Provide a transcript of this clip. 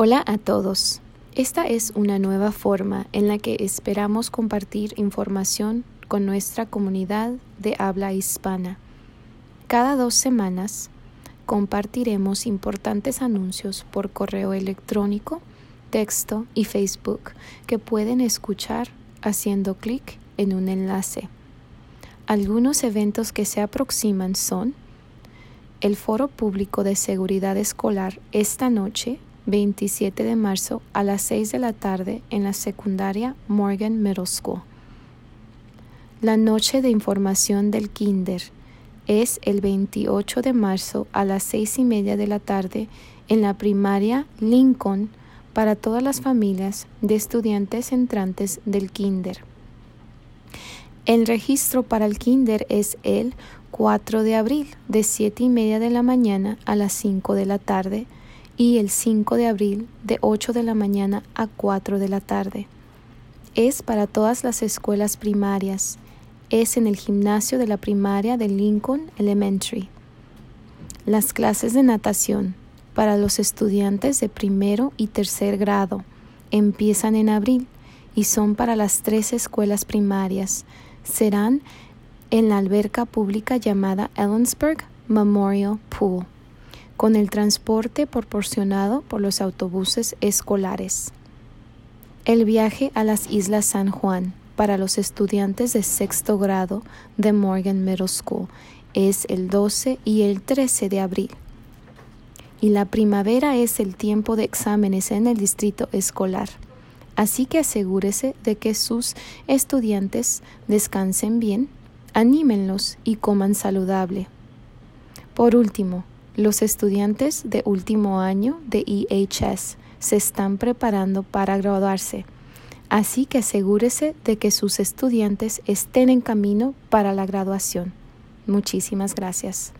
Hola a todos. Esta es una nueva forma en la que esperamos compartir información con nuestra comunidad de habla hispana. Cada dos semanas compartiremos importantes anuncios por correo electrónico, texto y Facebook que pueden escuchar haciendo clic en un enlace. Algunos eventos que se aproximan son el Foro Público de Seguridad Escolar esta noche, 27 de marzo, a las 6 de la tarde en la secundaria Morgan Middle School. La Noche de Información del Kinder es el 28 de marzo a las 6 y media de la tarde en la primaria Lincoln para todas las familias de estudiantes entrantes del Kinder. El registro para el kinder es el 4 de abril de 7 y media de la mañana a las 5 de la tarde y el 5 de abril de 8 de la mañana a 4 de la tarde. Es para todas las escuelas primarias. Es en el gimnasio de la primaria de Lincoln Elementary. Las clases de natación para los estudiantes de primero y tercer grado empiezan en abril y son para las tres escuelas primarias serán en la alberca pública llamada Ellensburg Memorial Pool, con el transporte proporcionado por los autobuses escolares. El viaje a las Islas San Juan para los estudiantes de sexto grado de Morgan Middle School es el 12 y el 13 de abril. Y la primavera es el tiempo de exámenes en el distrito escolar. Así que asegúrese de que sus estudiantes descansen bien, anímenlos y coman saludable. Por último, los estudiantes de último año de EHS se están preparando para graduarse, así que asegúrese de que sus estudiantes estén en camino para la graduación. Muchísimas gracias.